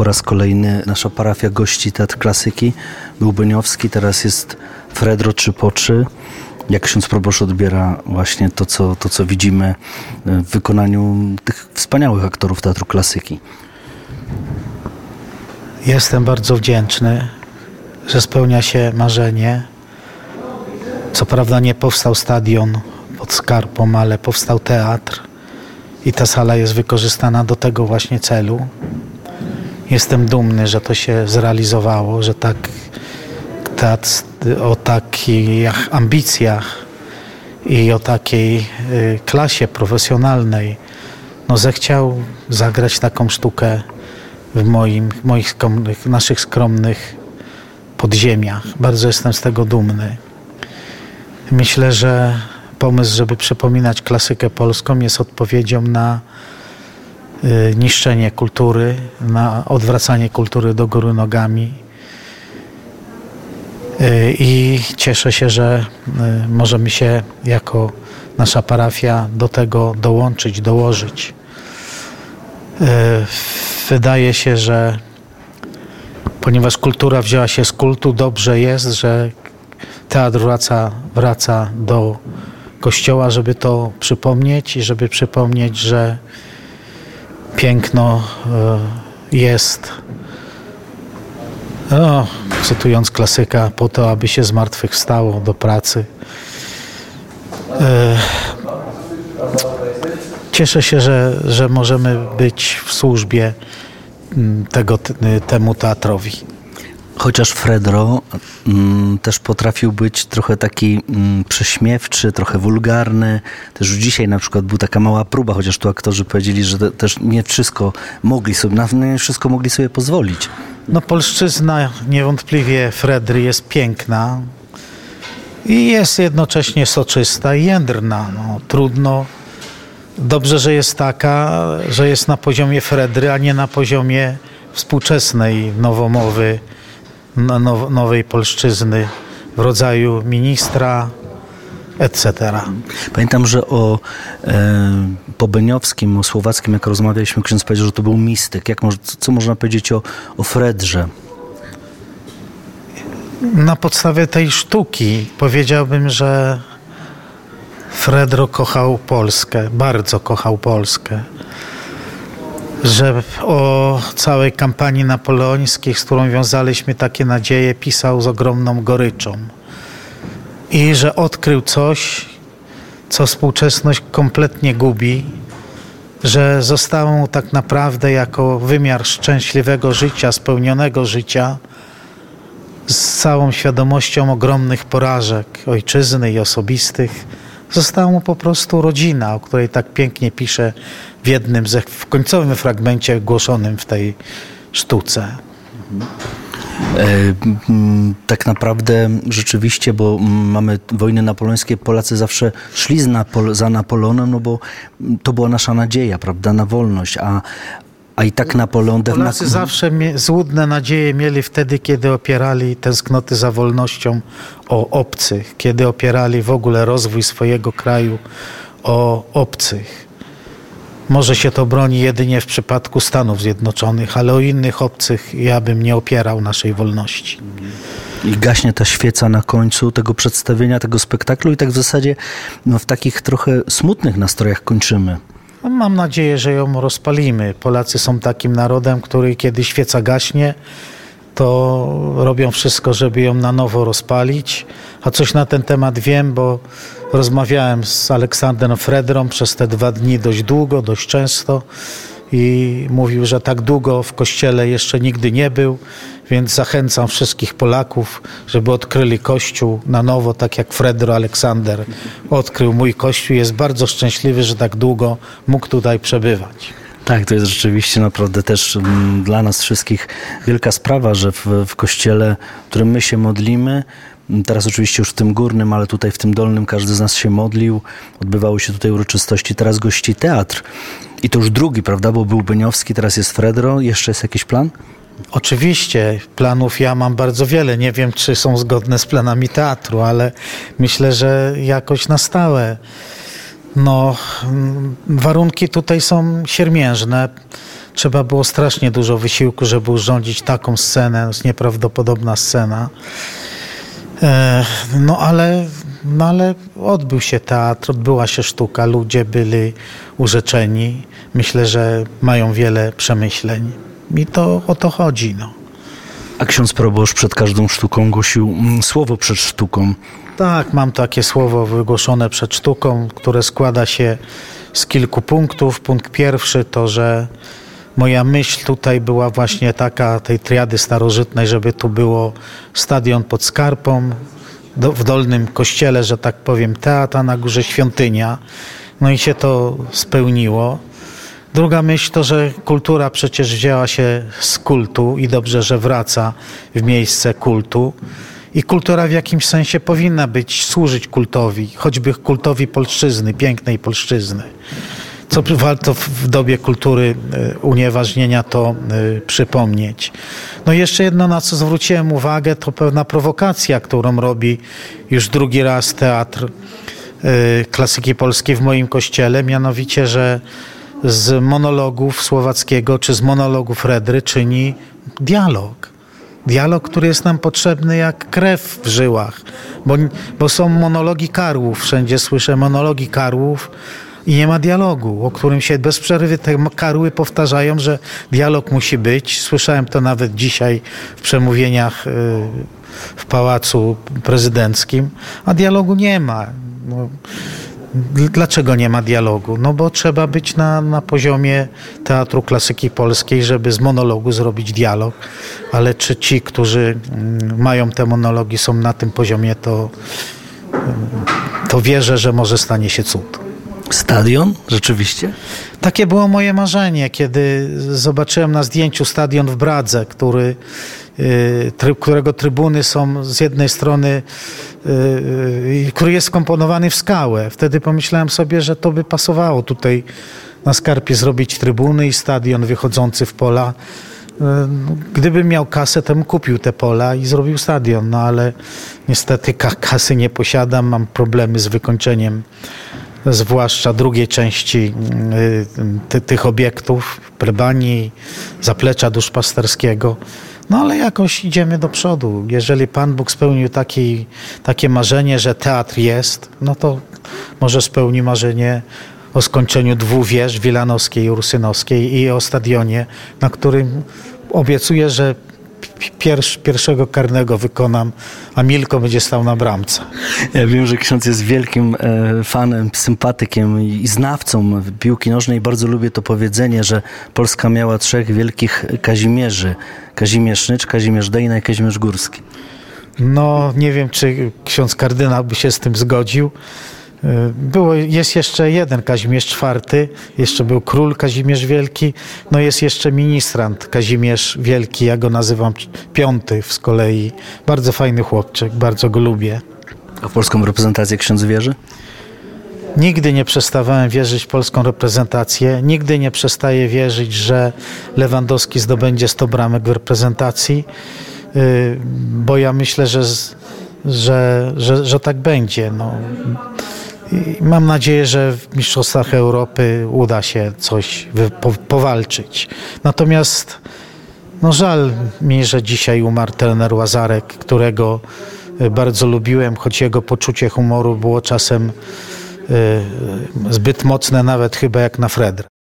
Po raz kolejny nasza parafia gości Teatr Klasyki. Był Beniowski, teraz jest Fredro 3 po 3. Jak ksiądz proboszcz odbiera właśnie to co, to, co widzimy w wykonaniu tych wspaniałych aktorów Teatru Klasyki? Jestem bardzo wdzięczny, że spełnia się marzenie. Co prawda nie powstał stadion pod Skarpą, ale powstał teatr i ta sala jest wykorzystana do tego właśnie celu. Jestem dumny, że to się zrealizowało, że tak teatr o takich ambicjach i o takiej y, klasie profesjonalnej no zechciał zagrać taką sztukę w moim, moich skromnych, naszych skromnych podziemiach. Bardzo jestem z tego dumny. Myślę, że pomysł, żeby przypominać klasykę polską jest odpowiedzią na niszczenie kultury, na odwracanie kultury do góry nogami. Y, I cieszę się, że y, możemy się jako nasza parafia do tego dołączyć, dołożyć. Wydaje się, że ponieważ kultura wzięła się z kultu, dobrze jest, że teatr wraca, wraca do kościoła, żeby to przypomnieć i żeby przypomnieć, że piękno e, jest, no, cytując klasyka, po to, aby się z martwych wstało do pracy. E, cieszę się, że, że możemy być w służbie tego, temu teatrowi. Chociaż Fredro mm, też potrafił być trochę taki mm, prześmiewczy, trochę wulgarny. Też już dzisiaj na przykład była taka mała próba, chociaż tu aktorzy powiedzieli, że też nie wszystko mogli sobie, na nie wszystko mogli sobie pozwolić. No polszczyzna niewątpliwie Fredry jest piękna i jest jednocześnie soczysta i jędrna. No, trudno Dobrze, że jest taka, że jest na poziomie Fredry, a nie na poziomie współczesnej nowomowy, now, nowej polszczyzny w rodzaju ministra, etc. Pamiętam, że o e, Pobeniowskim, o Słowackim, jak rozmawialiśmy, ksiądz powiedział, że to był mistyk. Jak, co można powiedzieć o, o Fredrze? Na podstawie tej sztuki powiedziałbym, że Fredro kochał Polskę, bardzo kochał Polskę. Że o całej kampanii napoleońskiej, z którą wiązaliśmy takie nadzieje, pisał z ogromną goryczą. I że odkrył coś, co współczesność kompletnie gubi, że zostało mu tak naprawdę jako wymiar szczęśliwego życia, spełnionego życia, z całą świadomością ogromnych porażek ojczyzny i osobistych Została mu po prostu rodzina, o której tak pięknie pisze w jednym, ze, w końcowym fragmencie głoszonym w tej sztuce. E, tak naprawdę rzeczywiście, bo mamy wojny napoleońskie, Polacy zawsze szli za Napoleonem, no bo to była nasza nadzieja, prawda, na wolność, a, a i tak Napoleon... Polacy zawsze złudne nadzieje mieli wtedy, kiedy opierali tęsknoty za wolnością o obcych, kiedy opierali w ogóle rozwój swojego kraju o obcych. Może się to broni jedynie w przypadku Stanów Zjednoczonych, ale o innych obcych ja bym nie opierał naszej wolności. I gaśnie ta świeca na końcu tego przedstawienia, tego spektaklu i tak w zasadzie no, w takich trochę smutnych nastrojach kończymy. No, mam nadzieję, że ją rozpalimy. Polacy są takim narodem, który kiedy świeca gaśnie, to robią wszystko, żeby ją na nowo rozpalić. A coś na ten temat wiem, bo rozmawiałem z Aleksandrem Fredrą przez te dwa dni dość długo, dość często i mówił, że tak długo w kościele jeszcze nigdy nie był, więc zachęcam wszystkich Polaków, żeby odkryli kościół na nowo, tak jak Fredro Aleksander odkrył mój kościół. Jest bardzo szczęśliwy, że tak długo mógł tutaj przebywać. Tak, to jest rzeczywiście naprawdę też mm, dla nas wszystkich wielka sprawa, że w, w kościele, w którym my się modlimy, mm, Teraz oczywiście już w tym górnym, ale tutaj w tym dolnym każdy z nas się modlił. Odbywały się tutaj uroczystości. Teraz gości teatr. I to już drugi, prawda? Bo był Beniowski, teraz jest Fredro. Jeszcze jest jakiś plan? Oczywiście, planów ja mam bardzo wiele. Nie wiem, czy są zgodne z planami teatru, ale myślę, że jakoś na stałe. No, warunki tutaj są siermiężne. trzeba było strasznie dużo wysiłku, żeby urządzić taką scenę. To jest nieprawdopodobna scena. E, No ale, no ale odbył się teatr, odbyła się sztuka, ludzie byli urzeczeni. Myślę, że mają wiele przemyśleń. I to o to chodzi. No. A ksiądz proboszcz przed każdą sztuką głosił mm, słowo przed sztuką. Tak, mam takie słowo wygłoszone przed sztuką, które składa się z kilku punktów. Punkt pierwszy to, że moja myśl tutaj była właśnie taka, tej triady starożytnej, żeby tu było stadion pod Skarpą, do, w dolnym kościele, że tak powiem, teatr, na górze świątynia. No i się to spełniło. Druga myśl to, że kultura przecież wzięła się z kultu i dobrze, że wraca w miejsce kultu. I kultura w jakimś sensie powinna być, służyć kultowi, choćby kultowi polszczyzny, pięknej polszczyzny. Co warto w dobie kultury e, unieważnienia to e, przypomnieć. No jeszcze jedno, na co zwróciłem uwagę, to pewna prowokacja, którą robi już drugi raz teatr e, klasyki polskiej w moim kościele, mianowicie, że z monologów słowackiego czy z monologów Redry czyni dialog. Dialog, który jest nam potrzebny jak krew w żyłach, bo, bo są monologi karłów, wszędzie słyszę monologi karłów i nie ma dialogu, o którym się bez przerwy te karły powtarzają, że dialog musi być. Słyszałem to nawet dzisiaj w przemówieniach y, w pałacu prezydenckim, a dialogu nie ma. No, Dlaczego nie ma dialogu? No bo trzeba być na, na poziomie teatru klasyki polskiej, żeby z monologu zrobić dialog, ale czy ci, którzy mm, mają te monologi, są na tym poziomie, to, to wierzę, że może stanie się cud. Stadion? Rzeczywiście? Takie było moje marzenie, kiedy zobaczyłem na zdjęciu stadion w Bradze, który, y, którego trybuny są z jednej strony, y, y, który jest skomponowany w skałę. Wtedy pomyślałem sobie, że to by pasowało tutaj na Skarpie zrobić trybuny i stadion wychodzący w pola. Gdybym miał kasę, to bym kupił te pola i zrobił stadion, no ale niestety ka- kasy nie posiadam, mam problemy z wykończeniem zwłaszcza drugiej części y, ty, tych obiektów, plebanii, zaplecza duszpasterskiego. No ale jakoś idziemy do przodu. Jeżeli Pan Bóg spełnił taki, takie marzenie, że teatr jest, no to może spełni marzenie o skończeniu dwóch wież, wilanowskiej i ursynowskiej i o stadionie, na którym obiecuję, że pierwsz, pierwszego karnego wykonam, a Milko będzie stał na bramce. Ja wiem, że ksiądz jest wielkim e, fanem, sympatykiem i znawcą piłki nożnej. Bardzo lubię to powiedzenie, że Polska miała trzech wielkich Kazimierzy. Kazimierz Nycz, Kazimierz Dejna i Kazimierz Górski. No, nie wiem, czy ksiądz kardynał by się z tym zgodził. Było, jest jeszcze jeden Kazimierz IV, jeszcze był król Kazimierz Wielki, no jest jeszcze ministrant Kazimierz Wielki, ja go nazywam piąty z kolei. Bardzo fajny chłopczyk, bardzo go lubię. A w polską reprezentację ksiądz wierzy? Nigdy nie przestawałem wierzyć w polską reprezentację. Nigdy nie przestaję wierzyć, że Lewandowski zdobędzie 100 bramek w reprezentacji, yy, bo ja myślę, że, że, że, że tak będzie. No. I mam nadzieję, że w Mistrzostwach Europy uda się coś powalczyć. Natomiast no żal mi, że dzisiaj umarł trener Łazarek, którego y, bardzo lubiłem, choć jego poczucie humoru było czasem y, zbyt mocne, nawet chyba jak na Fredra.